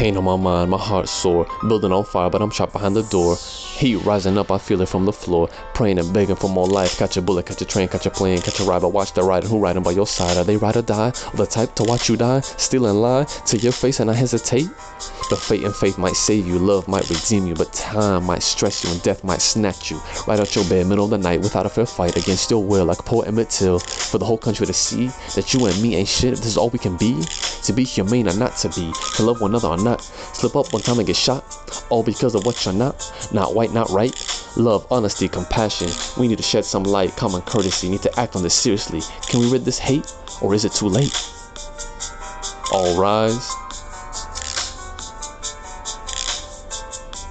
Pain on my mind, my heart sore. Building on fire, but I'm trapped behind the door. Heat rising up, I feel it from the floor. Praying and begging for more life. Catch a bullet, catch a train, catch a plane, catch a ride, but watch the rider Who riding by your side? Are they ride or die? Or the type to watch you die? Still in lie to your face and I hesitate? But fate and faith might save you, love might redeem you, but time might stress you and death might snatch you right out your bed, middle of the night, without a fair fight against your will, like poor Emmett Till. For the whole country to see that you and me ain't shit. This is all we can be, to be humane or not to be, to love one another or not, slip up one time and get shot, all because of what you're not, not white, not right. Love, honesty, compassion. We need to shed some light, common courtesy. Need to act on this seriously. Can we rid this hate, or is it too late? All rise.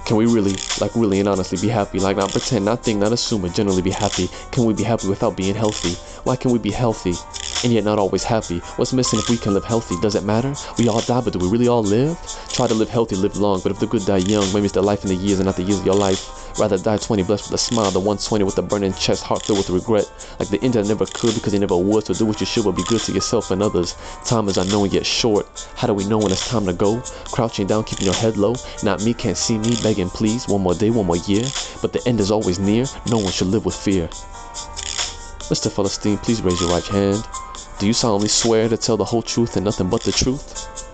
Can we really, like really and honestly be happy? Like not pretend, not think, not assume, but generally be happy. Can we be happy without being healthy? Why can we be healthy and yet not always happy? What's missing if we can live healthy? Does it matter? We all die, but do we really all live? Try to live healthy, live long, but if the good die young, maybe it's the life in the years and not the years of your life. Rather die 20 blessed with a smile than 120 with a burning chest, heart filled with regret. Like the end that never could because you never would. So do what you should, but be good to yourself and others. Time is unknown yet short. How do we know when it's time to go? Crouching down, keeping your head low. Not me, can't see me, begging please. One more day, one more year. But the end is always near. No one should live with fear. Mr. Philistine, please raise your right hand. Do you solemnly swear to tell the whole truth and nothing but the truth?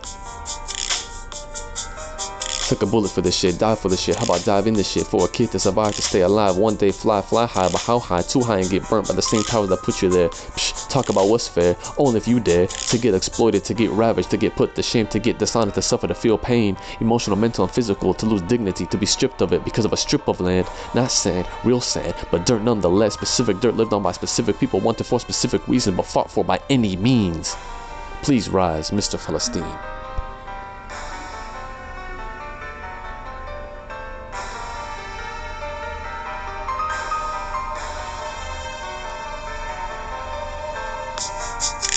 Took a bullet for this shit, died for this shit. How about dive in this shit for a kid to survive, to stay alive? One day fly, fly high, but how high? Too high and get burnt by the same powers that put you there. Psh, talk about what's fair. Only if you dare to get exploited, to get ravaged, to get put to shame, to get dishonored, to suffer, to feel pain, emotional, mental, and physical, to lose dignity, to be stripped of it because of a strip of land. Not sand, real sand, but dirt nonetheless. Specific dirt lived on by specific people, wanted for specific reason, but fought for by any means. Please rise, Mr. Philistine.